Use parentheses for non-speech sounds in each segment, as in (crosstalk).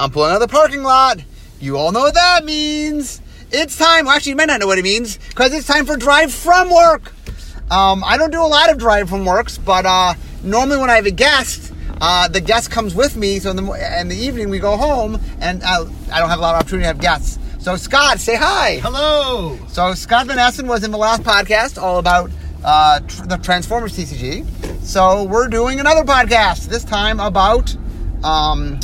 I'm pulling out of the parking lot. You all know what that means. It's time. Well, actually, you might not know what it means because it's time for drive from work. Um, I don't do a lot of drive from works, but uh, normally when I have a guest, uh, the guest comes with me. So in the, in the evening we go home, and uh, I don't have a lot of opportunity to have guests. So Scott, say hi. Hello. So Scott Van Essen was in the last podcast all about uh, tr- the Transformers TCG. So we're doing another podcast this time about um,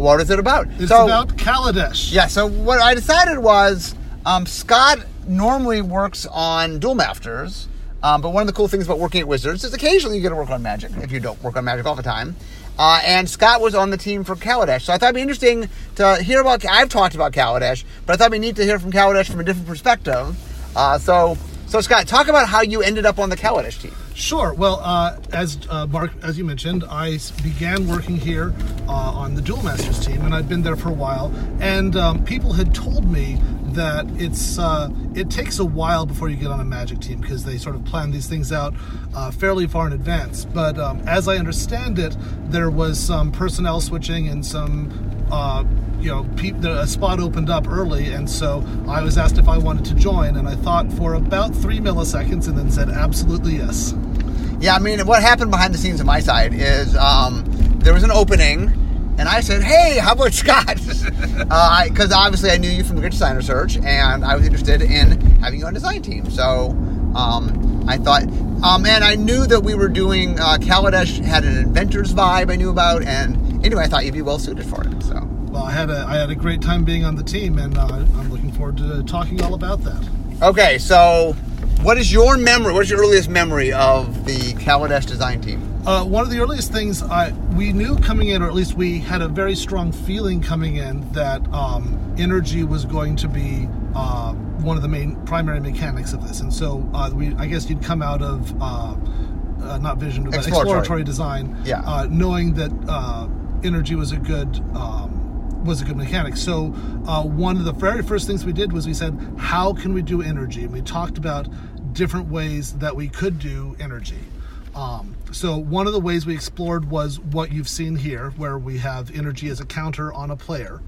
what is it about? It's so, about Kaladesh. yeah. So what I decided was um, Scott normally works on Duel Masters. Um, but one of the cool things about working at Wizards is occasionally you get to work on Magic if you don't work on Magic all the time. Uh, and Scott was on the team for Kaladesh, so I thought it'd be interesting to hear about. I've talked about Kaladesh, but I thought it'd be neat to hear from Kaladesh from a different perspective. Uh, so, so Scott, talk about how you ended up on the Kaladesh team. Sure. Well, uh, as uh, Mark, as you mentioned, I began working here uh, on the Duel Masters team, and I'd been there for a while. And um, people had told me that it's uh, it takes a while before you get on a Magic team because they sort of plan these things out uh, fairly far in advance. But um, as I understand it, there was some personnel switching and some. Uh, you know, peop the, a spot opened up early, and so I was asked if I wanted to join, and I thought for about three milliseconds, and then said absolutely yes. Yeah, I mean, what happened behind the scenes on my side is um, there was an opening, and I said, "Hey, how about (laughs) Scott?" (laughs) Because obviously I knew you from the Good Designer Search, and I was interested in having you on the design team. So um, I thought, um, and I knew that we were doing uh, Kaladesh had an inventors vibe I knew about, and anyway, I thought you'd be well suited for it. So Well, I had a I had a great time being on the team, and uh, I'm looking forward to talking all about that. okay, so what is your memory? What is your earliest memory of the Kaladesh design team? Uh, one of the earliest things I we knew coming in, or at least we had a very strong feeling coming in that um, energy was going to be uh, one of the main primary mechanics of this, and so uh, we I guess you'd come out of. Uh, uh, not vision, but Exploratory. exploratory, design. Yeah. Uh, knowing that uh, energy was a good um, was a good mechanic. So uh, one of the very first things we did was we said, how can we do energy? And we talked about different ways that we could do energy. Um, so one of the ways we explored was what you've seen here, where we have energy as a counter on a player.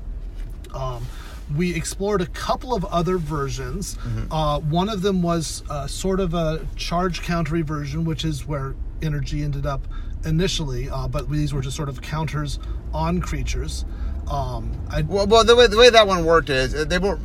Um, we explored a couple of other versions. Uh, one of them was uh, sort of a charge countery version, which is where energy ended up initially, uh, but these were just sort of counters on creatures. Um, I, Well, well the way the way that one worked is uh, they were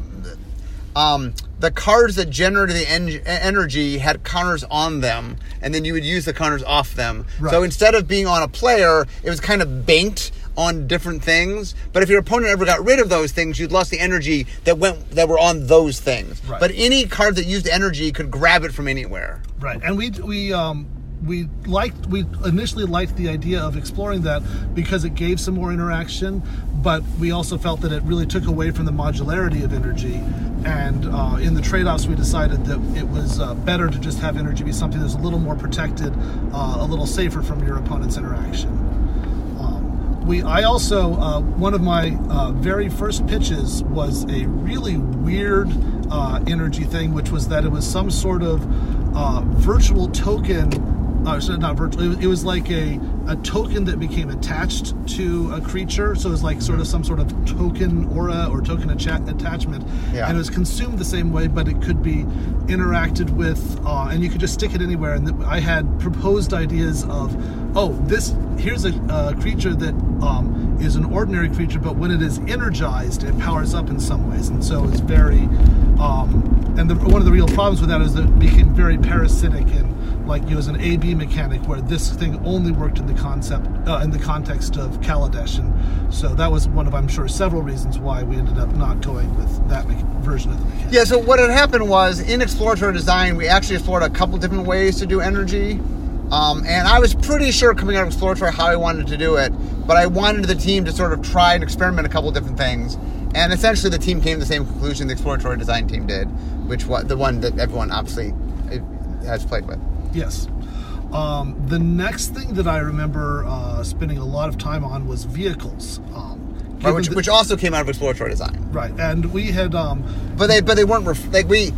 um, the cards that generated the en- energy had counters on them, and then you would use the counters off them. Right. So instead of being on a player, it was kind of banked on different things. But if your opponent ever got rid of those things, you'd lost the energy that went that were on those things. Right. But any card that used energy could grab it from anywhere. Right, and we we um we liked we initially liked the idea of exploring that because it gave some more interaction, but we also felt that it really took away from the modularity of energy. And uh, in the trade-offs, we decided that it was uh, better to just have energy be something that's a little more protected, uh, a little safer from your opponent's interaction. Um, we, I also, uh, one of my uh, very first pitches was a really weird uh, energy thing, which was that it was some sort of virtual token. Uh, not virtual. It was, it was like a, a token that became attached to a creature. So it was like sort of some sort of token aura or token acha- attachment. Yeah. And it was consumed the same way, but it could be interacted with, uh, and you could just stick it anywhere. And th- I had proposed ideas of, oh, this here's a uh, creature that um, is an ordinary creature, but when it is energized, it powers up in some ways, and so it's very. Um, and the, one of the real problems with that is that it became very parasitic and like you as an A/B mechanic, where this thing only worked in the concept uh, in the context of Kaladesh, and so that was one of I'm sure several reasons why we ended up not going with that me- version of the mechanic. Yeah, so what had happened was in exploratory design, we actually explored a couple different ways to do energy. Um, and I was pretty sure coming out of exploratory how I wanted to do it, but I wanted the team to sort of try and experiment a couple different things. And essentially, the team came to the same conclusion the exploratory design team did, which was the one that everyone obviously has played with. Yes. Um, the next thing that I remember uh, spending a lot of time on was vehicles. Um, Right, which, that- which also came out of exploratory design. right, and we had um, but they but they weren't ref- like we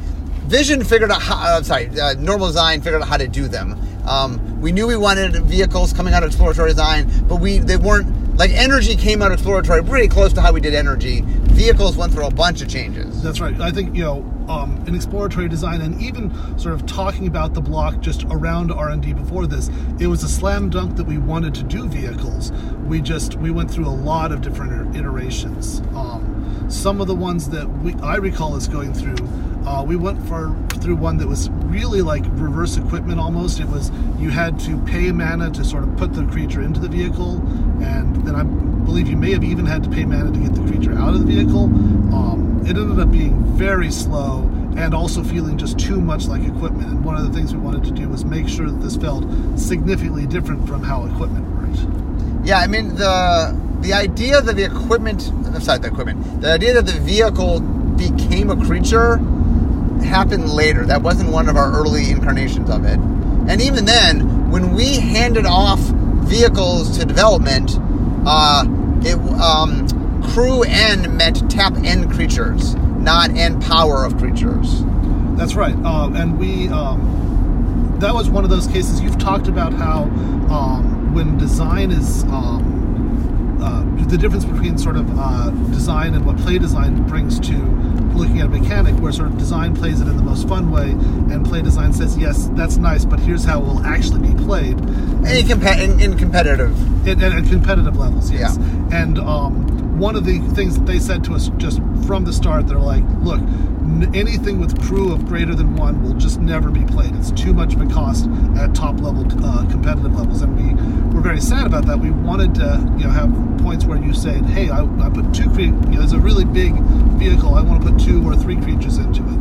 vision figured out how uh, sorry uh, normal design figured out how to do them um, we knew we wanted vehicles coming out of exploratory design but we they weren't like energy came out exploratory pretty close to how we did energy. Vehicles went through a bunch of changes. That's right. I think you know um, in exploratory design and even sort of talking about the block just around R and D before this, it was a slam dunk that we wanted to do vehicles. We just we went through a lot of different iterations. Um, some of the ones that we I recall us going through. Uh, we went for through one that was really like reverse equipment almost. It was you had to pay mana to sort of put the creature into the vehicle, and then I believe you may have even had to pay mana to get the creature out of the vehicle. Um, it ended up being very slow and also feeling just too much like equipment. And one of the things we wanted to do was make sure that this felt significantly different from how equipment worked. Yeah, I mean the the idea that the equipment, sorry, the equipment, the idea that the vehicle became a creature happened later. That wasn't one of our early incarnations of it. And even then, when we handed off vehicles to development, uh, it um, crew N meant tap N creatures, not N power of creatures. That's right. Uh, and we, um, that was one of those cases you've talked about how um, when design is, um, uh, the difference between sort of uh, design and what play design brings to looking at a mechanic, where sort of design plays it in the most fun way, and play design says, yes, that's nice, but here's how it will actually be played. And In, compa- in, in competitive. In, in, in competitive levels, yes. Yeah. And um, one of the things that they said to us just from the start, they're like, look, anything with crew of greater than one will just never be played. It's too much of a cost at top level uh, competitive levels, and we were very sad about that. We wanted to, you know, have points where you said, "Hey, I, I put two cre- you know, there's a really big vehicle. I want to put two or three creatures into it."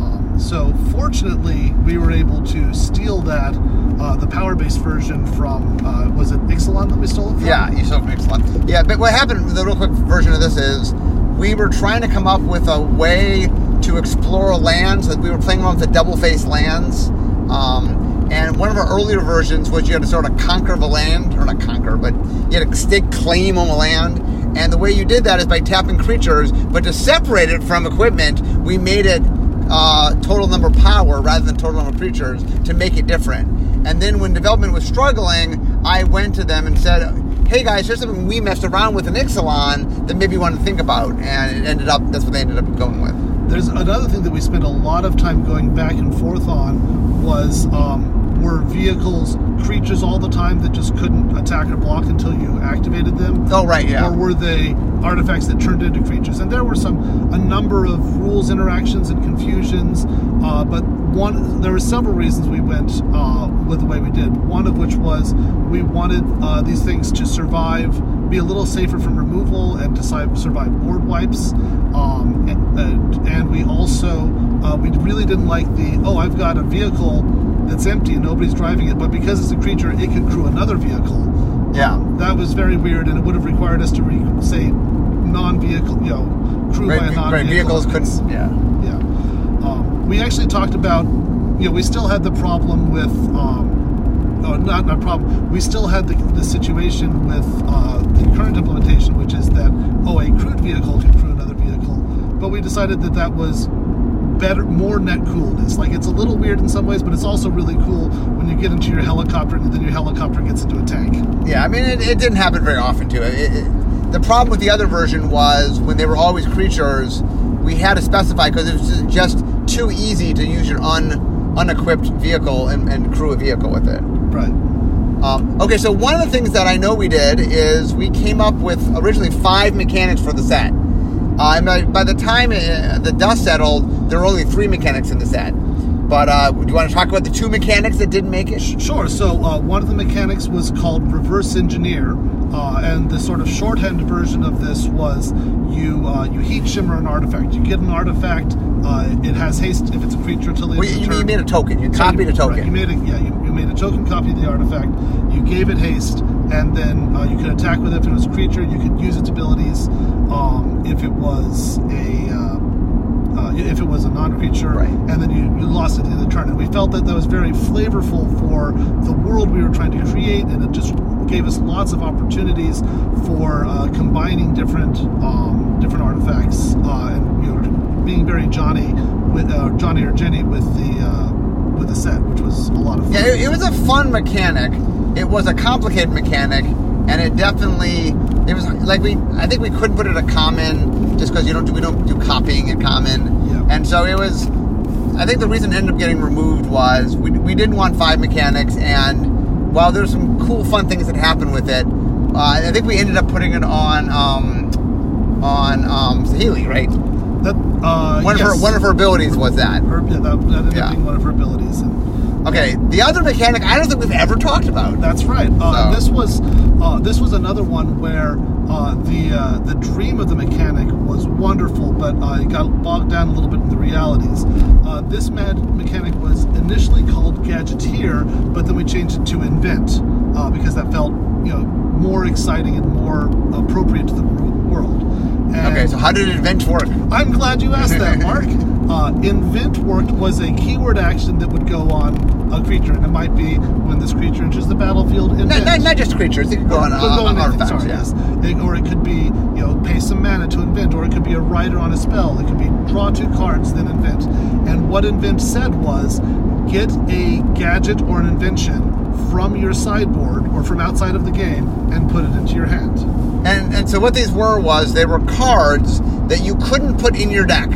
Um, so fortunately, we were able to steal that uh, the power-based version from uh, was it Ixalan that we stole it from? Yeah, you stole from Ixalan. Yeah, but what happened? The real quick version of this is we were trying to come up with a way to explore lands. Like we were playing around with the double face lands. Um, and one of our earlier versions was you had to sort of conquer the land, or not conquer, but you had to stake claim on the land. And the way you did that is by tapping creatures, but to separate it from equipment, we made it uh, total number power rather than total number creatures to make it different. And then when development was struggling, I went to them and said, hey guys, here's something we messed around with in Ixalan that maybe you want to think about. And it ended up, that's what they ended up going with. There's another thing that we spent a lot of time going back and forth on was um, were vehicles creatures all the time that just couldn't attack or block until you activated them? Oh, right, yeah. Or were they artifacts that turned into creatures? And there were some a number of rules interactions and confusions, uh, but one there were several reasons we went uh, with the way we did. One of which was we wanted uh, these things to survive, be a little safer from removal, and to survive board wipes. Um, and, and, we also uh, we really didn't like the oh I've got a vehicle that's empty and nobody's driving it, but because it's a creature, it can crew another vehicle. Yeah, um, that was very weird, and it would have required us to re- say non-vehicle, you know, crew right, by a non-vehicle. Right, vehicles couldn't. Yeah, yeah. Um, we actually talked about, you know, we still had the problem with. Oh, not not problem. We still had the, the situation with uh, the current implementation, which is that oh, a crewed vehicle can crew another vehicle, but we decided that that was better, more net coolness. Like it's a little weird in some ways, but it's also really cool when you get into your helicopter and then your helicopter gets into a tank. Yeah, I mean, it, it didn't happen very often too. It, it, the problem with the other version was when they were always creatures, we had to specify because it was just too easy to use your un, unequipped vehicle and, and crew a vehicle with it. Right. Um, okay, so one of the things that I know we did is we came up with originally five mechanics for the set. Uh, and by, by, the time it, uh, the dust settled, there were only three mechanics in the set. But uh, do you want to talk about the two mechanics that didn't make it? Sure. So uh, one of the mechanics was called reverse engineer, uh, and the sort of shorthand version of this was you uh, you heat shimmer an artifact. You get an artifact. it has haste if it's a creature till the well, you, you, made a token. You so copied you, a token. Right, you made a yeah. You, you, made a token copy of the artifact. You gave it haste, and then you could attack with it if it was a creature. You could use its abilities. Um, if it was a uh, uh, if it was a non-creature, right. and then you, you lost it in the turn. And we felt that that was very flavorful for the world we were trying to create, and it just gave us lots of opportunities for uh, combining different um, different artifacts uh, and you know being very Johnny with uh, Johnny or Jenny with the uh, with the set, which was a lot of fun. Yeah, it, it was a fun mechanic. It was a complicated mechanic and it definitely it was like we I think we couldn't put it at common just because you don't do we don't do copying in common, Yeah. and so it was. I think the reason it ended up getting removed was we, we didn't want five mechanics, and while there's some cool, fun things that happen with it, uh, I think we ended up putting it on um, on um, Saheeli, right? That uh, One of yes. her one of her abilities was that. Her- yeah, that, that ended Yeah. up being one of her abilities. And Okay, the other mechanic I don't think we've ever talked about. that's right. Uh, So- This was uh, this was another one where uh, the uh, the dream of the mechanic was wonderful, but uh, it got bogged down a little bit in the realities. Uh, this mad mechanic was initially called Gadgeteer, but then we changed it to Invent uh, because that felt you know more exciting and more appropriate to the. And Okay, so how did Invent work? I'm glad you asked that, (laughs) Mark. Uh, invent worked was a keyword action that would go on a creature, and it might be when this creature enters the battlefield. Not, Invent. not, not just creatures, it could go on, Could go uh, on artifacts. sorry, yeah. yes. It- or it could be, you know, pay some mana to invent, or it could be a writer on a spell. It could be draw two cards, then invent. And what invent said was, get a gadget or an invention from your sideboard or from outside of the game and put it into your hand. And and so what these were was they were cards that you couldn't put in your deck,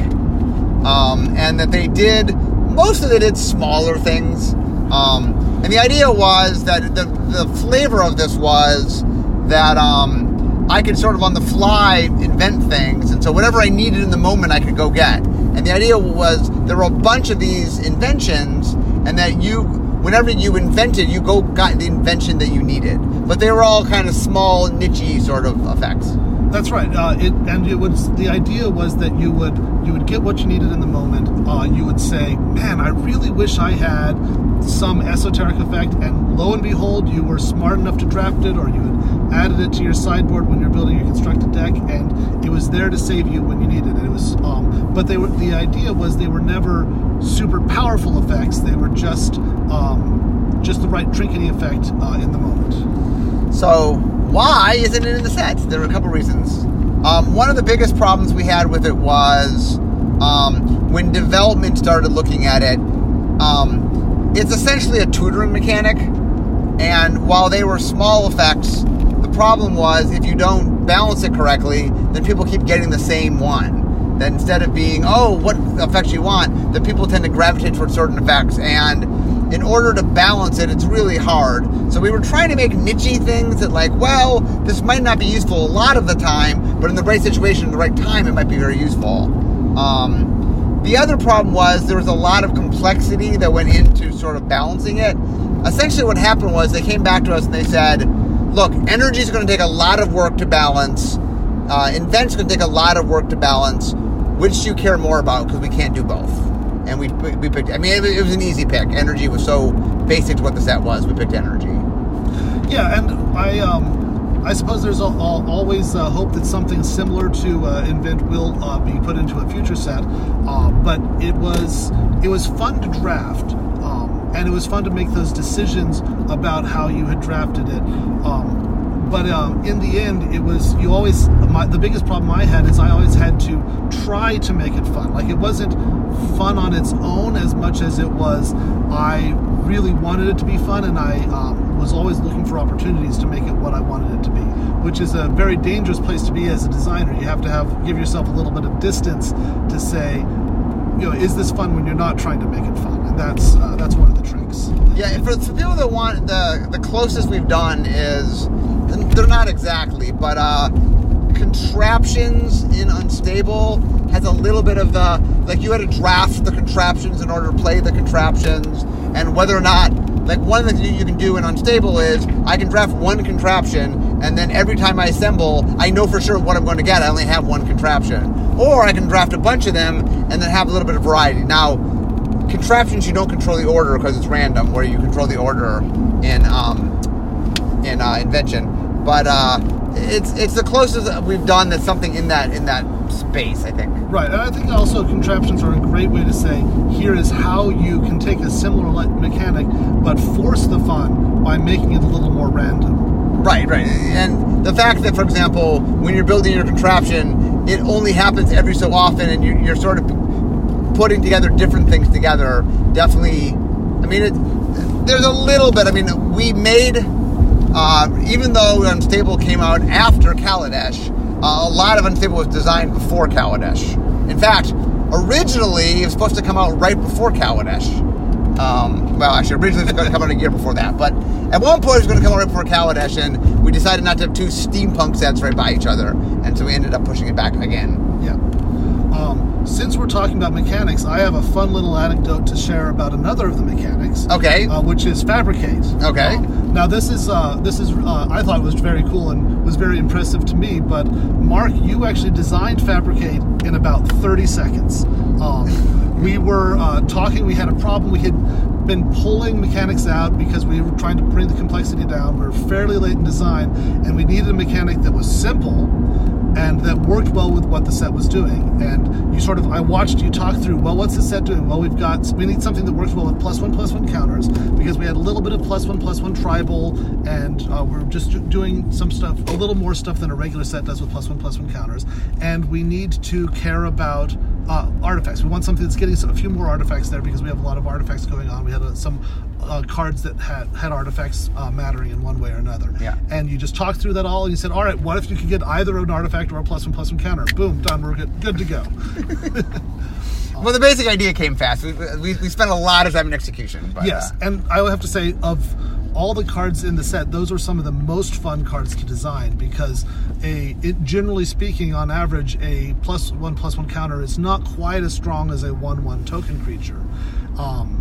um, and that they did most of it did smaller things. Um, and the idea was that the the flavor of this was that um, I could sort of on the fly invent things, and so whatever I needed in the moment I could go get. And the idea was there were a bunch of these inventions, and that you whenever you invented, you go got the invention that you needed. But they were all kind of small, nichey sort of effects. That's right. Uh, it and it was the idea was that you would you would get what you needed in the moment. Uh, you would say, "Man, I really wish I had some esoteric effect," and lo and behold, you were smart enough to draft it, or you had added it to your sideboard when you're building your constructed deck, and it was there to save you when you needed it. It was, um, but they were the idea was they were never super powerful effects. They were just um, just the right trinkety effect uh, in the moment. So why isn't it in the set? There are a couple reasons. Um, one of the biggest problems we had with it was um, when development started looking at it. Um, it's essentially a tutoring mechanic, and while they were small effects, the problem was if you don't balance it correctly, then people keep getting the same one. Then instead of being, oh, what effects you want, then people tend to gravitate towards certain effects. And in order to balance it, it's really hard. So we were trying to make nichey things that, like, well, this might not be useful a lot of the time, but in the right situation, the right time, it might be very useful. Um, the other problem was there was a lot of complexity that went into sort of balancing it. Essentially, what happened was they came back to us and they said, look, energy is going to take a lot of work to balance. Uh, invent's going to take a lot of work to balance. Which do you care more about? Because we can't do both. And we, we picked, I mean, it was, it was an easy pick. Energy was so basic to what the set was. We picked energy. Yeah, and I um, I suppose there's al- al- always uh, hope that something similar to uh, Invent will uh, be put into a future set. Uh, but it was it was fun to draft, um, and it was fun to make those decisions about how you had drafted it. Um, but um, in the end, it was you always my, the biggest problem I had is I always had to try to make it fun. Like it wasn't fun on its own as much as it was I really wanted it to be fun, and I um, was always looking for opportunities to make it what I wanted it to be, which is a very dangerous place to be as a designer. You have to have give yourself a little bit of distance to say, you know, is this fun when you're not trying to make it fun, and that's uh, that's one of the tricks. Yeah, for, for people that want the the closest we've done is they're not exactly, but uh, contraptions in unstable has a little bit of the like you had to draft the contraptions in order to play the contraptions, and whether or not like one of the things you can do in unstable is I can draft one contraption, and then every time I assemble, I know for sure what I'm going to get. I only have one contraption, or I can draft a bunch of them and then have a little bit of variety. Now contraptions you don't control the order because it's random where you control the order in um in uh, invention but uh it's it's the closest we've done that's something in that in that space i think Right, and I think also contraptions are a great way to say here is how you can take a similar mechanic but force the fun by making it a little more random. right right and the fact that for example when you're building your contraption it only happens every so often and you're, you're sort of putting together different things together definitely i mean it there's a little bit i mean we made uh, even though Unstable came out after Kaladesh, uh, a lot of Unstable was designed before Kaladesh. In fact, originally it was supposed to come out right before Kaladesh. Um, well, actually, originally it was going to come out a year before that, but at one point it was going to come out right before Kaladesh, and we decided not to have two steampunk sets right by each other, and so we ended up pushing it back again. Yeah. Since we're talking about mechanics, I have a fun little anecdote to share about another of the mechanics. Okay. Uh, which is fabricate. Okay. Um, now this is uh, this is uh, I thought it was very cool and was very impressive to me. But Mark, you actually designed fabricate in about 30 seconds. Um, we were uh, talking. We had a problem. We had been pulling mechanics out because we were trying to bring the complexity down. We were fairly late in design, and we needed a mechanic that was simple and that worked well with what the set was doing. And you sort of, I watched you talk through, well, what's the set doing? Well, we've got, we need something that works well with plus one, plus one counters because we had a little bit of plus one, plus one tribal, and uh, we're just doing some stuff, a little more stuff than a regular set does with plus one, plus one counters. And we need to care about uh, artifacts. We want something that's getting a few more artifacts there because we have a lot of artifacts going on. We had uh, some uh, cards that had, had artifacts uh, mattering in one way or another. Yeah. And you just talked through that all, and you said, all right, what if you could get either an artifact or a plus one plus one counter? Boom, done. We're good, good to go. (laughs) Well, the basic idea came fast. We, we, we spent a lot of time in execution. But, yes, uh, and I would have to say of all the cards in the set, those are some of the most fun cards to design because a it, generally speaking, on average, a plus one plus one counter is not quite as strong as a one one token creature. Um,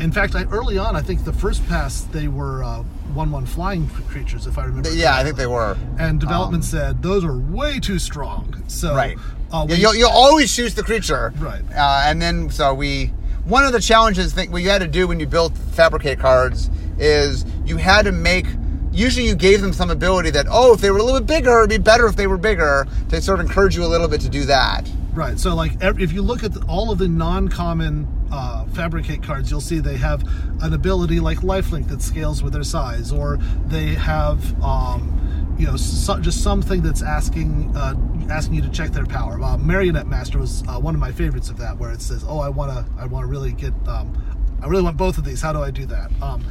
in fact, I, early on, I think the first pass they were uh, one one flying creatures, if I remember. yeah, I think they were. And development Um, said those are way too strong. So Right. uh, Yeah, you'll, you'll always choose the creature. Right. Uh, and then, so we. One of the challenges that what you had to do when you built fabricate cards is you had to make. Usually, you gave them some ability that, oh, if they were a little bit bigger, it'd be better if they were bigger to sort of encourage you a little bit to do that. Right. So, like, if you look at the, all of the non-common uh, fabricate cards, you'll see they have an ability like lifelink that scales with their size, or they have, um, you know, so, just something that's asking uh, asking you to check their power. Uh, Marionette Master was uh, one of my favorites of that, where it says, "Oh, I want to, I want to really get, um, I really want both of these. How do I do that?" Um,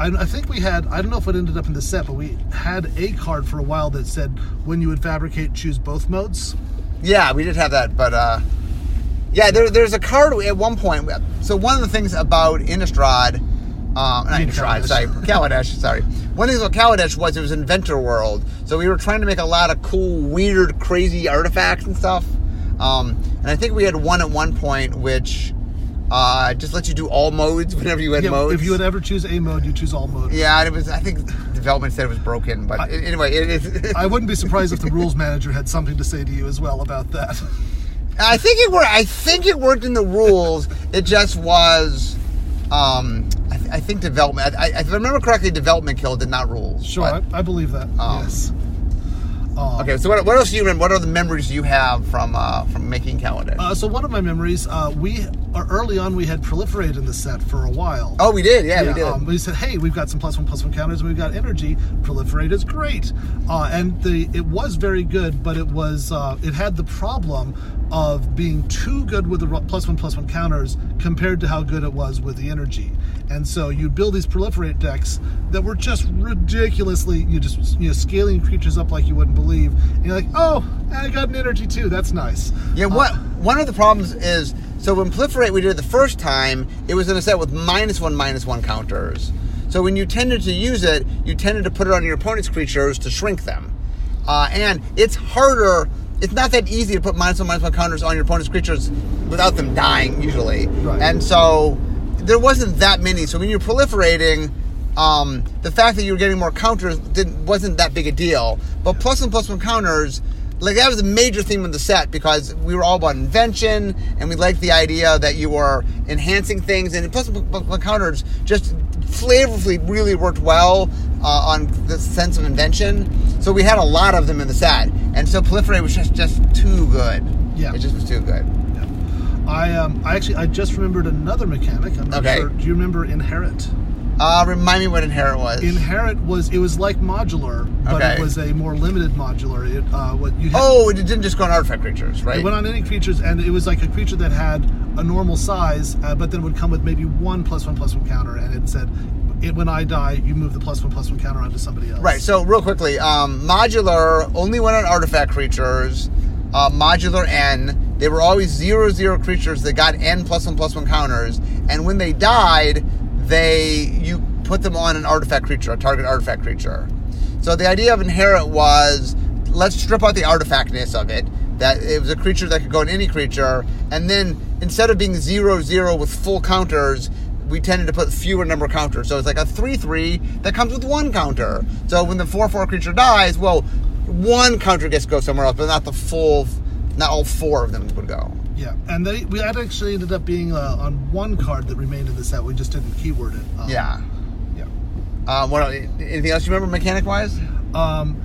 I, I think we had, I don't know if it ended up in the set, but we had a card for a while that said when you would fabricate, choose both modes. Yeah, we did have that, but uh, yeah, there, there's a card at one point. So one of the things about Innistrad, um, not Innistrad, Kaladesh. sorry, Kaladesh, sorry. One of the things about Kaladesh was it was Inventor World, so we were trying to make a lot of cool, weird, crazy artifacts and stuff. Um, and I think we had one at one point which uh, just lets you do all modes (laughs) whenever you had Yeah, modes. if you would ever choose a mode, you choose all modes. yeah, it was. I think development said it was broken, but I- anyway, it is. (laughs) I wouldn't be surprised if the rules manager had something to say to you as well about that. I think it worked. I think it worked in the rules. It just was. Um, I, th- I think development. I, I, if I remember correctly, development killed did not rules. Sure, but- I, I believe that. Um, yes. Um, okay, so what, what else do you remember? What are the memories you have from uh, from making Kaladesh? Uh, so one of my memories, uh, we uh, early on we had proliferate in the set for a while. oh, we did. Yeah, we did. Um, we said, hey, we've got some plus one plus one counters, and we've got energy. Proliferate is great, uh, and the it was very good, but it was uh, it had the problem of being too good with the plus one plus one counters compared to how good it was with the energy. And so you build these proliferate decks that were just ridiculously you just you know scaling creatures up like you wouldn't believe. And you're like, oh, I got an energy too. That's nice. yeah. What one of the problems is so when proliferate we did it the first time, it was in a set with minus one minus one counters. So when you tended to use it, you tended to put it on your opponent's creatures to shrink them. Uh, and it's harder. It's not that easy to put minus one minus one counters on your opponent's creatures without them dying usually. Right. And so there wasn't that many. So when you're proliferating, um, the fact that you were getting more counters didn't wasn't that big a deal. But plus and plus one counters, like that was a major theme of the set because we were all about invention and we liked the idea that you were enhancing things and plus one plus one counters just flavorfully really worked well uh, on the sense of invention. So we had a lot of them in the set, and so proliferate was just just too good. Yeah. it just was too good. I um I actually I just remembered another mechanic. I'm not Okay. sure. Do you remember inherit? Uh, remind me what inherit was. Inherit was it was like modular, but Okay. it was a more limited modular. It uh what you had, oh, it didn't just go on artifact creatures, right? it went on any creatures, and it was like a creature that had a normal size, uh, but then would come with maybe one plus one plus one counter, and it said it, when I die, you move the plus one plus one counter onto somebody else. Right. So real quickly, um, modular only went on artifact creatures. Uh, modular N. They were always zero zero creatures that got N plus one plus one counters, and when they died, they you put them on an artifact creature, a target artifact creature. So the idea of inherit was let's strip out the artifactness of it. That it was a creature that could go in any creature, and then instead of being zero zero with full counters, we tended to put fewer number counters. So it's like a 3 3 that comes with one counter. So when the 4 4 creature dies, well, one counter gets to go somewhere else, but not the full, not all four of them would go. Yeah, and they we that actually ended up being uh, on one card that remained in the set. We just didn't keyword it. Um, Yeah. yeah. Um, what, anything else you remember mechanic wise? Um,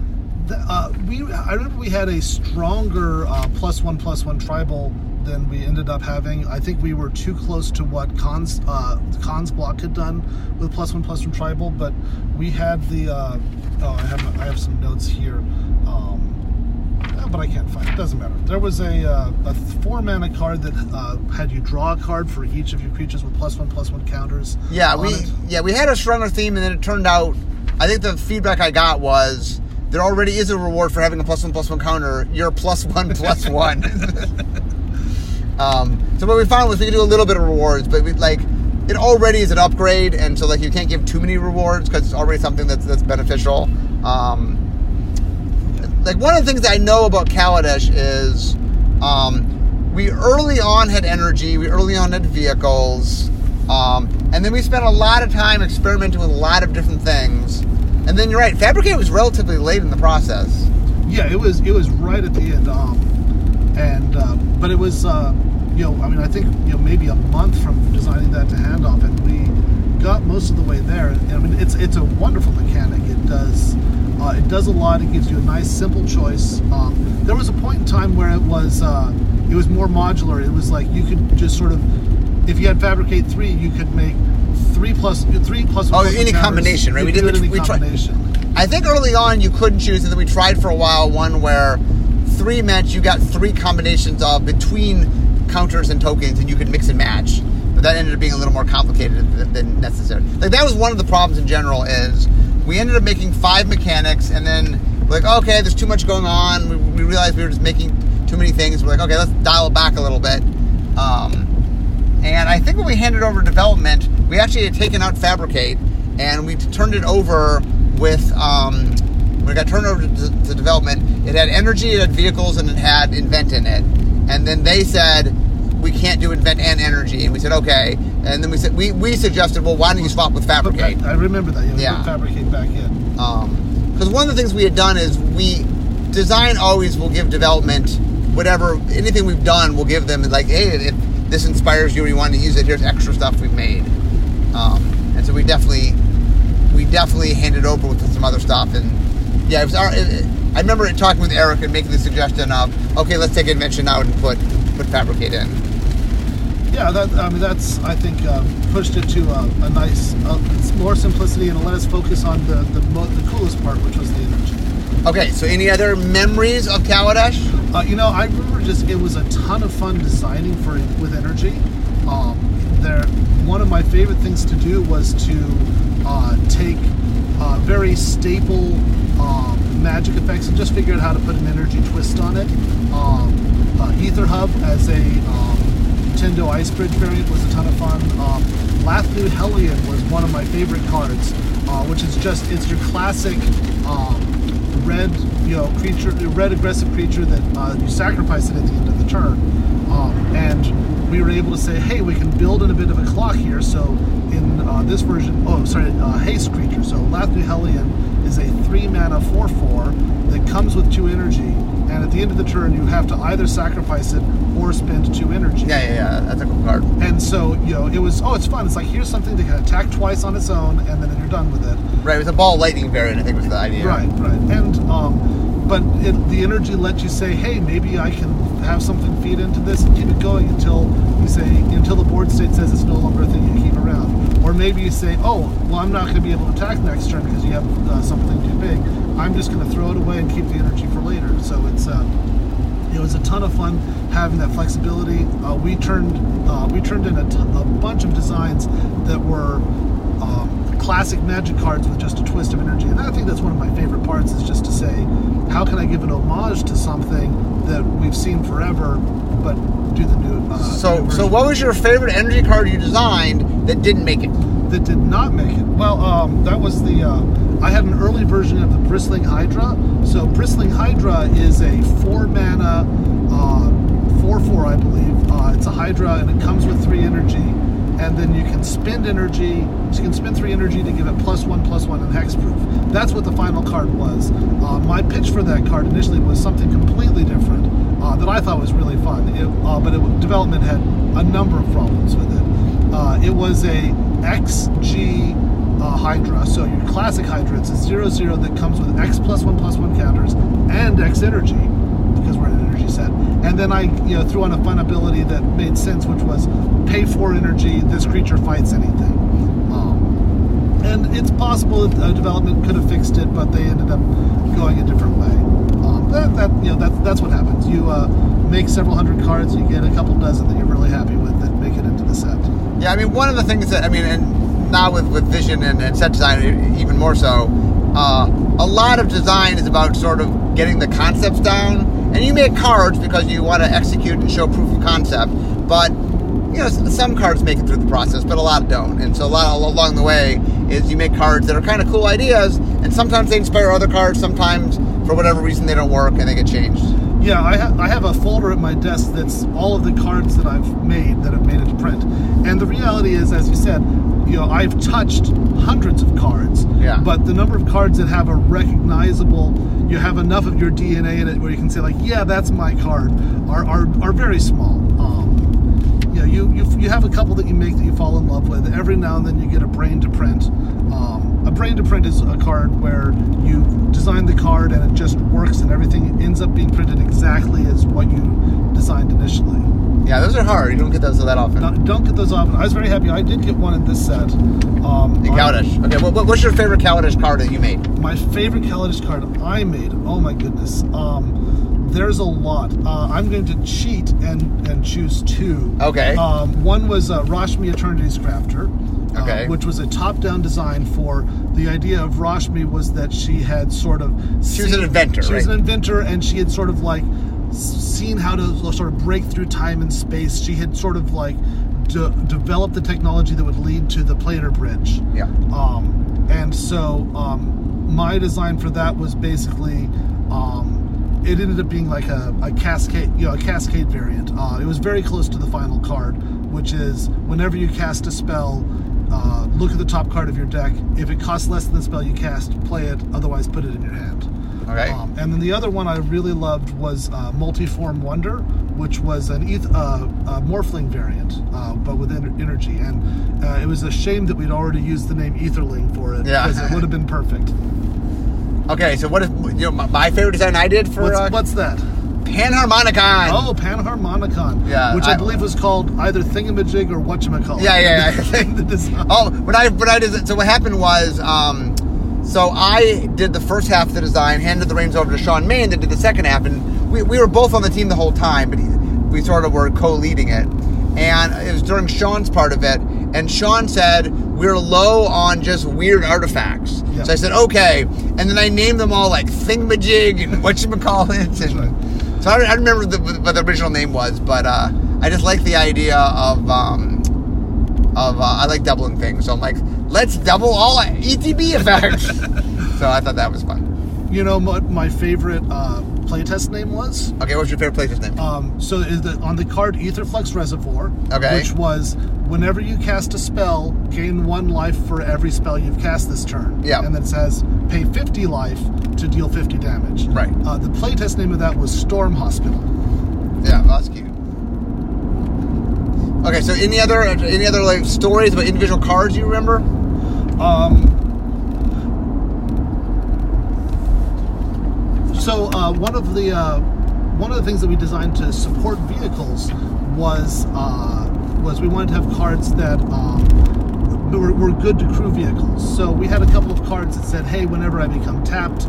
the, uh, we I remember we had a stronger uh, plus one plus one tribal than we ended up having. I think we were too close to what Khans uh, Khans block had done with plus one plus one tribal, but we had the uh, oh I have I have some notes here. Um, but I can't find it. Doesn't matter. There was a, uh, a four mana card that uh, had you draw a card for each of your creatures with plus one plus one counters. Yeah, on we it. yeah we had a stronger theme, and then it turned out. I think the feedback I got was there already is a reward for having a plus one plus one counter. You're plus one plus (laughs) one. (laughs) um, so what we found was we could do a little bit of rewards, but we like it already is an upgrade, and so like you can't give too many rewards because it's already something that's that's beneficial. Um, like one of the things I know about Kaladesh is um, we early on had energy, we early on had vehicles, um, and then we spent a lot of time experimenting with a lot of different things. And then you're right, Fabricate was relatively late in the process. Yeah, it was it was right at the end. Um, and uh, but it was uh, you know I mean I think you know maybe a month from designing that to handoff, and we got most of the way there. And, I mean it's it's a wonderful mechanic. It does uh, it does a lot. It gives you a nice simple choice. Um, there was a point in time where it was uh, it was more modular. It was like you could just sort of if you had Fabricate three, you could make three plus three plus. Oh, plus any combination, right? We did it we tried- I think early on you couldn't choose, and then we tried for a while one where three meant you got three combinations of between counters and tokens, and you could mix and match. But that ended up being a little more complicated than, necessary. Like that was one of the problems in general is we ended up making five mechanics, and then like, okay, there's too much going on. We, we realized we were just making too many things. We're like, okay, let's dial it back a little bit. Um, and I think when we handed over development, we actually had taken out Fabricate and we turned it over with, um, when it got turned over to, to development, it had energy, it had vehicles, and it had invent in it. And then they said, we can't do invent and energy. And we said, okay. And then we said, we, we suggested, well, why don't you swap with Fabricate? I remember that. Yeah, Yeah. Fabricate back in. because one of the things we had done is we design always will give development whatever anything we've done we'll give them like hey if this inspires you or you want to use it here's extra stuff we've made um, and so we definitely we definitely handed over with some other stuff and yeah it was our, it, it- I remember talking with Eric and making the suggestion of okay let's take invention out and put put fabricate in Yeah, that I mean that's I think uh, pushed it to a, a nice, uh, it's more simplicity and let us focus on the the, mo- the coolest part, which was the energy. okay so any other memories of Kaladesh Uh, you know, I remember just it was a ton of fun designing for with energy. Um, there, one of my favorite things to do was to uh, take uh, very staple um, magic effects and just figure out how to put an energy twist on it. Um, uh, Aether Hub as a um, Tendo Ice Bridge variant was a ton of fun. Um, Lathnu Hellion was one of my favorite cards, uh, which is just it's your classic um, red, you know, creature, red aggressive creature that uh, you sacrifice it at the end of the turn. Um, and we were able to say, hey, we can build in a bit of a clock here. So in uh, this version, oh, sorry, uh, haste creature. So Lathnu Hellion is a three mana four four that comes with two energy. And at the end of the turn, you have to either sacrifice it or spend two energy. yeah yeah yeah that's a cool card And so, you know, it was, oh, it's fun. It's like, here's something that can attack twice on its own, and then you're done with it. right it was a ball lightning variant I think was the idea Right, right. And, um, but it, the energy lets you say, hey, maybe I can have something feed into this and keep it going until you say, until the board state says it's no longer a thing you. Or maybe you say, oh, well, I'm not going to be able to attack next turn because you have uh, something too big. I'm just going to throw it away and keep the energy for later. So it's, uh, it was a ton of fun having that flexibility. Uh, we turned uh, we turned in a, t- a bunch of designs that were um, classic magic cards with just a twist of energy. And I think that's one of my favorite parts is just to say, how can I give an homage to something that we've seen forever, but do the new. Uh, So, new so what was your favorite energy card you designed that didn't make it? that did not make it. Well, um, that was the. Uh, I had an early version of the Bristling Hydra. So Bristling Hydra is a four mana, uh, four four, I believe. Uh, it's a Hydra, and it comes with three energy. And then you can spend energy. So you can spend three energy to give it plus one, plus one, and hexproof. That's what the final card was. Uh, my pitch for that card initially was something completely different uh, that I thought was really fun. It, uh, but it, development had a number of problems with it. Uh, it was a XG uh, Hydra, so your classic Hydra. It's a zero zero that comes with X plus one plus one counters and X energy because we're in. And then I you know threw on a fun ability that made sense, which was pay four energy. This creature fights anything. Um, and it's possible that uh, development could have fixed it, but they ended up going a different way. Um, that, that you know that, that's what happens. You uh, make several hundred cards, you get a couple dozen that you're really happy with that make it into the set. Yeah, I mean, one of the things that I mean, and now with with vision and, and set design even more so, uh, a lot of design is about sort of getting the concepts down. And you make cards because you want to execute and show proof of concept, but you know some cards make it through the process, but a lot don't. And so a lot along the way is you make cards that are kind of cool ideas, and sometimes they inspire other cards. Sometimes for whatever reason they don't work and they get changed. Yeah, I, ha- I have a folder at my desk that's all of the cards that I've made that have made it to print. And the reality is, as you said, you know, I've touched hundreds of cards. Yeah. But the number of cards that have a recognizable, you have enough of your DNA in it where you can say like, yeah, that's my card, are are, are very small. Um, you know, you, you you have a couple that you make that you fall in love with. Every now and then you get a brain to print. Um, a brain to print is a card where you design the card and it just works and everything ends up being printed exactly as what you designed initially. Yeah, those are hard. You don't get those that often. Don't, don't get those often. I was very happy. I did get one in this set. Um, Kaladesh. Okay, what, what- what's your favorite Kaladesh card that you made? my favorite Kaladesh card I made. Oh my goodness. Um, there's a lot. Uh, I'm going to cheat and and choose two. Okay. Um, one was uh, Rashmi Eternities Crafter. uh, Okay. which was a top-down design for the idea of Rashmi was that she had sort of She was an inventor, She was an inventor, and she had sort of like seen how to sort of break through time and space. She had sort of like de- developed the technology that would lead to the planar bridge. Yeah. Um, and so um, my design for that was basically um, it ended up being like a, a cascade, you know, a cascade variant. Uh, it was very close to the final card, which is whenever you cast a spell, uh, look at the top card of your deck. If it costs less than the spell you cast, play it. Otherwise, put it in your hand. Okay. Um, and then the other one I really loved was uh, Multiform Wonder, which was an eth- uh, uh, Morphling variant, uh, but with ener- energy. And uh, it was a shame that we'd already used the name Aetherling for it, Yeah. because it would have been perfect. Okay, so what is you know my, my favorite design I did for What's, uh, what's that? Panharmonicon? Oh, Panharmonicon. Yeah, Which I, I- believe was called either Thingamajig or Whatchamacallit. Yeah, yeah, yeah. (laughs) The design. Oh, when I when I did so what happened was um, so I did the first half of the design, handed the reins over to Shawn Main that did the second half, and we, we were both on the team the whole time, but he, we sort of were co-leading it. And it was during Shawn's part of it, and Sean said we're low on just weird artifacts. Yeah. So I said okay, and then I named them all like Thingamajig and what (laughs) whatchamacallit, and so I, don't- I don't remember the, what the original name was, but uh, I just like the idea of. Um, of uh, I like doubling things. So I'm like, let's double all ETB effects. (laughs) so I thought that was fun. You know what my favorite uh, playtest name was? Okay, what's your favorite playtest name? Um, so is the, on the card Aetherflux Reservoir, Okay. which was whenever you cast a spell, gain one life for every spell you've cast this turn. Yeah. And then it says pay 50 life to deal 50 damage. Right. Uh, the playtest name of that was Storm Hospital. yeah, well, that's cute. Okay, so any other any other like stories about individual cards you remember? Um, so uh, one of the uh, one of the things that we designed to support vehicles was uh, was we wanted to have cards that um, were, were good to crew vehicles. So we had a couple of cards that said, "Hey, whenever I become tapped,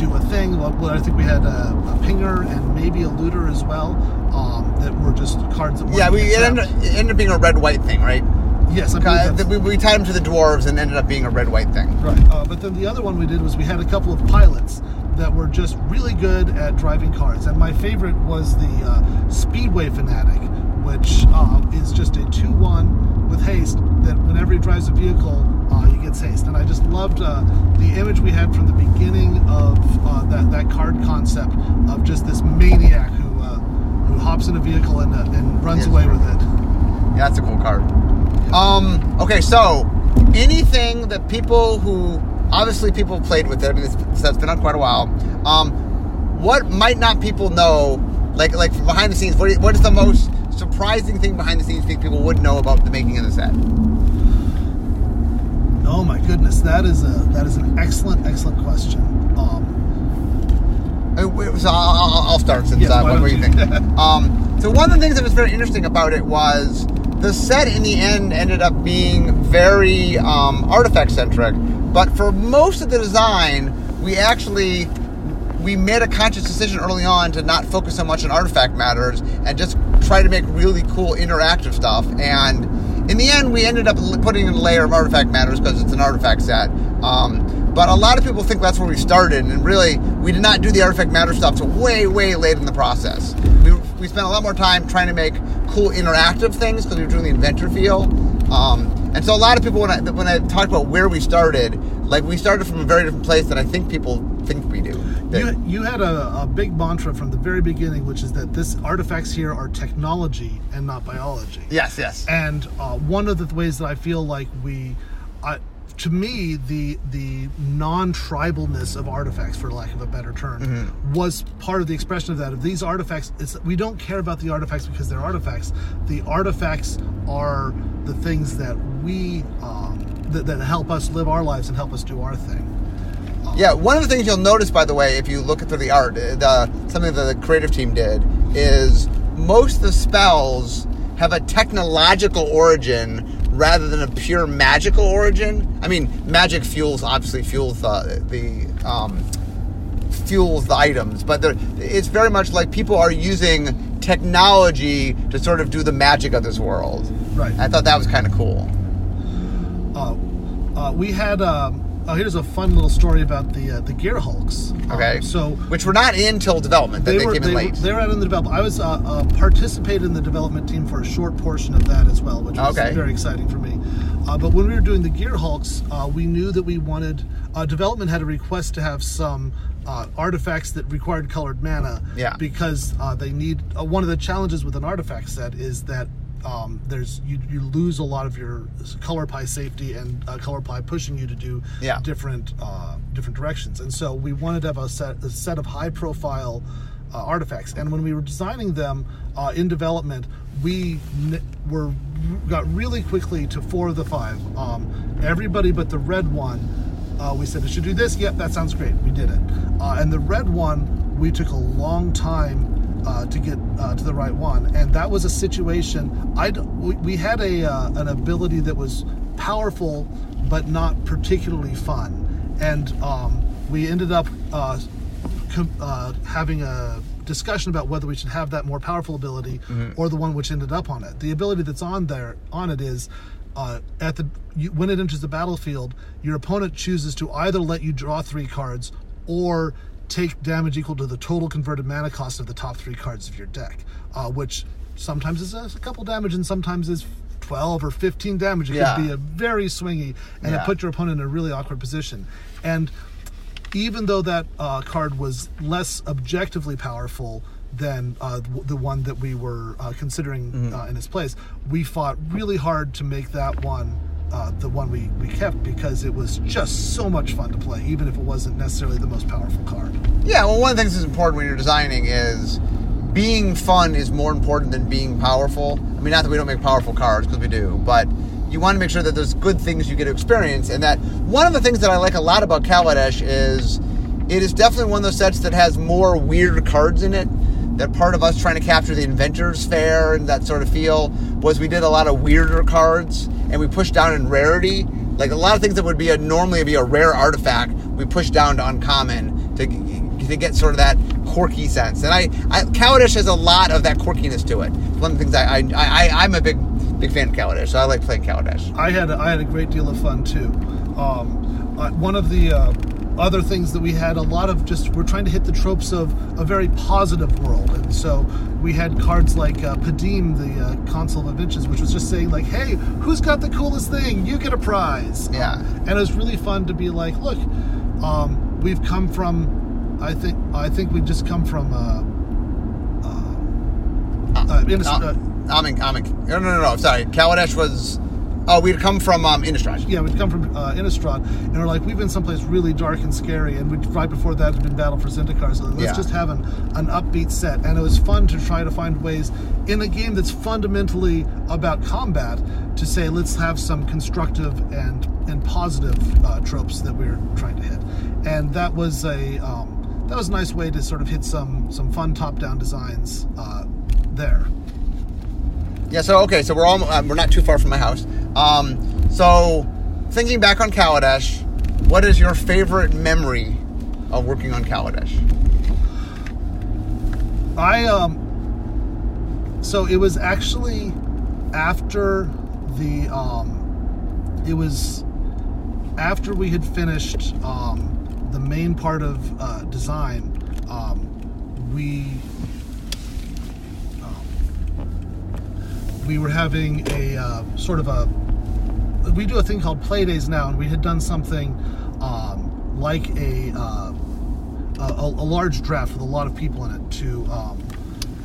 do a thing." Well, well, I think we had a, a pinger and maybe a looter as well. Um, that were just cards that. Yeah, we it ended, it ended up being a red white thing, right? Yes, I we, we tied them to the dwarves and ended up being a red white thing. Right. Uh, but then the other one we did was we had a couple of pilots that were just really good at driving cars. And my favorite was the uh, Speedway Fanatic, which uh, is just a 2 1 with haste that whenever he drives a vehicle, uh, he gets haste. And I just loved uh, the image we had from the beginning of uh, that, that card concept of just this maniac who, uh, who hops in a vehicle and, uh, and runs away with it. Yeah, that's a cool card. Um, okay, so anything that people who obviously people have played with it. I mean, it's, that's been out quite a while. Um, what might not people know? Like, like from behind the scenes, what is, what is the most surprising thing behind the scenes you people would know about the making of the set? Oh my goodness, that is a that is an excellent excellent question. Um, Uh, wait, So I'll, I'll- start since Yes, uh, what, were you don't think? you? (laughs) um, so one of the things that was very interesting about it was the set in the end ended up being very um, artifact centric, but for most of the design, we actually we made a conscious decision early on to not focus so much on artifact matters and just try to make really cool interactive stuff. And in the end, we ended up putting in a layer of artifact matters because it's an artifact set. Um, but a lot of people think that's where we started, and really, we did not do the artifact matter stuff till way, way late in the process. We, we spent a lot more time trying to make cool interactive things because we were doing the inventor feel. Um, and so a lot of people, when I when I talked about where we started, like we started from a very different place than I think people think we do. That- You, you had a, a big mantra from the very beginning, which is that this artifacts here are technology and not biology. Yes, yes. And uh, one of the ways that I feel like we, uh, to me, the the non-tribalness of artifacts, for lack of a better term, Mm-hmm. was part of the expression of that. Of these artifacts, it's, we don't care about the artifacts because they're artifacts. The artifacts are the things that we um, that, that help us live our lives and help us do our thing. Yeah, one of the things you'll notice, by the way, if you look through the art, uh, the something that the creative team did is most of the spells have a technological origin rather than a pure magical origin. I mean, magic fuels obviously fuels the the um, fuels the items, but it's very much like people are using technology to sort of do the magic of this world. Right. I thought that was kind of cool. uh, uh, we had. Um, oh, here's a fun little story about the uh, the Gearhulks. Um, Okay. so which were not in till development; that they, were came in they, late. Were, they were out in the development. I was uh, uh, participated in the development team for a short portion of that as well, which was Okay. very exciting for me. Uh, but when we were doing the Gearhulks, uh, we knew that we wanted. Uh, development had a request to have some. Uh, artifacts that required colored mana Yeah. because uh, they need uh, one of the challenges with an artifact set is that um, there's you, you lose a lot of your color pie safety and uh, color pie pushing you to do Yeah. different uh, different directions. And so we wanted to have a set a set of high profile uh, artifacts. And when we were designing them uh, in development, we n- were got really quickly to four of the five. Um, everybody but the red one. Uh, we said it should do this. Yep, that sounds great. We did it. Uh, and the red one, we took a long time uh, to get uh, to the right one, and that was a situation. I we, we had a uh, an ability that was powerful, but not particularly fun, and um, we ended up uh, com- uh, having a discussion about whether we should have that more powerful ability or the one which ended up on it. The ability that's on there on it is uh, at the you, when it enters the battlefield, your opponent chooses to either let you draw three cards or take damage equal to the total converted mana cost of the top three cards of your deck, uh, which sometimes is a, couple damage and sometimes is 12 or 15 damage. It Yeah. could be a very swingy, and Yeah. it put your opponent in a really awkward position. And even though that uh, card was less objectively powerful than uh, the one that we were uh, considering Mm-hmm. uh, in its place, we fought really hard to make that one uh, the one we, we kept because it was just so much fun to play, even if it wasn't necessarily the most powerful card. Yeah, well, one of the things that's important when you're designing is being fun is more important than being powerful. I mean, not that we don't make powerful cards because we do, but you want to make sure that there's good things you get to experience, and that one of the things that I like a lot about Kaladesh is it is definitely one of those sets that has more weird cards in it. That part of us trying to capture the inventors fair and that sort of feel was we did a lot of weirder cards and we pushed down in rarity. Like a lot of things that would be a normally be a rare artifact, we pushed down to uncommon to to get sort of that quirky sense. And I, I Kaladesh has a lot of that quirkiness to it. One of the things I, I, I I'm a big big fan of Kaladesh. So I like playing Kaladesh. I had a, I had a great deal of fun too. Um, uh, one of the uh, other things that we had a lot of just we're trying to hit the tropes of a very positive world, and so we had cards like uh, Padeem, the uh, consul of inventions, which was just saying like, "Hey, who's got the coolest thing? You get a prize." Yeah. and it was really fun to be like, "Look, um, we've come from." I think I think we've just come from. Uh, uh, Uh, uh, I'm in, I'm in, no, no, no, no. Sorry, Kaladesh was. Oh, we'd come from um, Innistrad. yeah, we'd come from uh, Innistrad, and we're like, we've been someplace really dark and scary, and we right before that had been Battle for Zendikar, so let's Yeah. just have an, an upbeat set. And it was fun to try to find ways in a game that's fundamentally about combat to say, let's have some constructive and and positive uh, tropes that we're trying to hit. And that was a um, that was a nice way to sort of hit some some fun top-down designs uh, there. Yeah. So okay. So we're all um, we're not too far from my house. Um. So thinking back on Kaladesh, what is your favorite memory of working on Kaladesh? I um so it was actually after the um it was after we had finished um the main part of uh, design um we we were having a uh, sort of a we do a thing called play days now and we had done something um, like a uh, a, a large draft with a lot of people in it to um,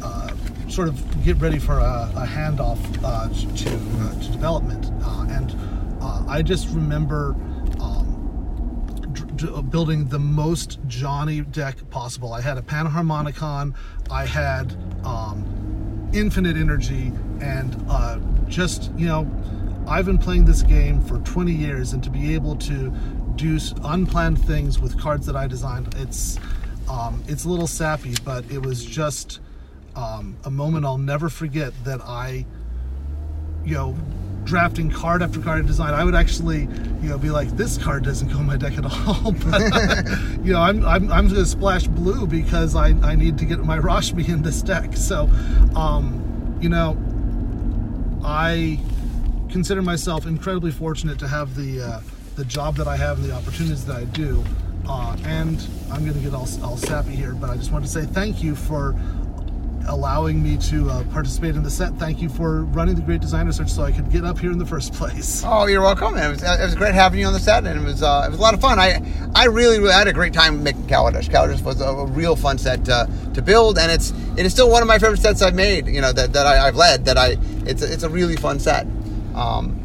uh, sort of get ready for a, a handoff uh, to uh, to development. Uh, and uh, I just remember um, dr- dr- building the most Johnny deck possible. I had a Panharmonicon, I had um, infinite energy, and uh, just you know, I've been playing this game for 20 years, and to be able to do unplanned things with cards that I designed, it's um, it's a little sappy, but it was just um, a moment I'll never forget that I you know, drafting card after card in design, I would actually, you know, be like, this card doesn't go in my deck at all. (laughs) but, you know, I'm, I'm, I'm going to splash blue because I, I need to get my Rashmi in this deck. So, um, you know, I consider myself incredibly fortunate to have the, uh, the job that I have and the opportunities that I do. Uh, and I'm going to get all, all sappy here, but I just want to say thank you for allowing me to uh, participate in the set. Thank you for running the Great Designer Search so I could get up here in the first (laughs) place. Oh, you're welcome. It was, it was great having you on the set, and it was uh, it was a lot of fun. I I really, really had a great time making Kaladesh. Kaladesh was a, a real fun set uh, to build, and it's it is still one of my favorite sets I've made. You know that, that I, I've led. That I it's a, it's a really fun set. Um,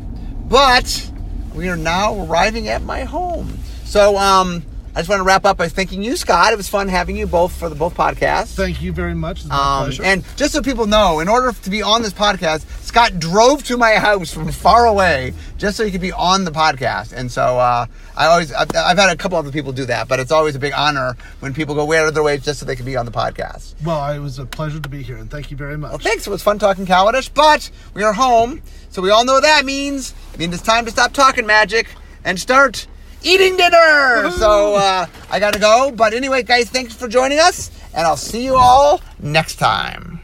but we are now arriving at my home. So um, I just want to wrap up by thanking you, Scott. It was fun having you both for the both podcasts. Thank you very much. It's been a Um, pleasure. and just so people know, in order to be on this podcast, Scott drove to my house from far away just so he could be on the podcast. And so uh, I always, I've, I've had a couple other people do that, but it's always a big honor when people go way out of their way just so they can be on the podcast. well, it was a pleasure to be here, and thank you very much. Well, thanks. It was fun talking Kaladesh, but we are home, so we all know what that means. It means it's time to stop talking magic and start eating dinner. (laughs) So uh, I got to go. But anyway, guys, thanks for joining us, and I'll see you all next time.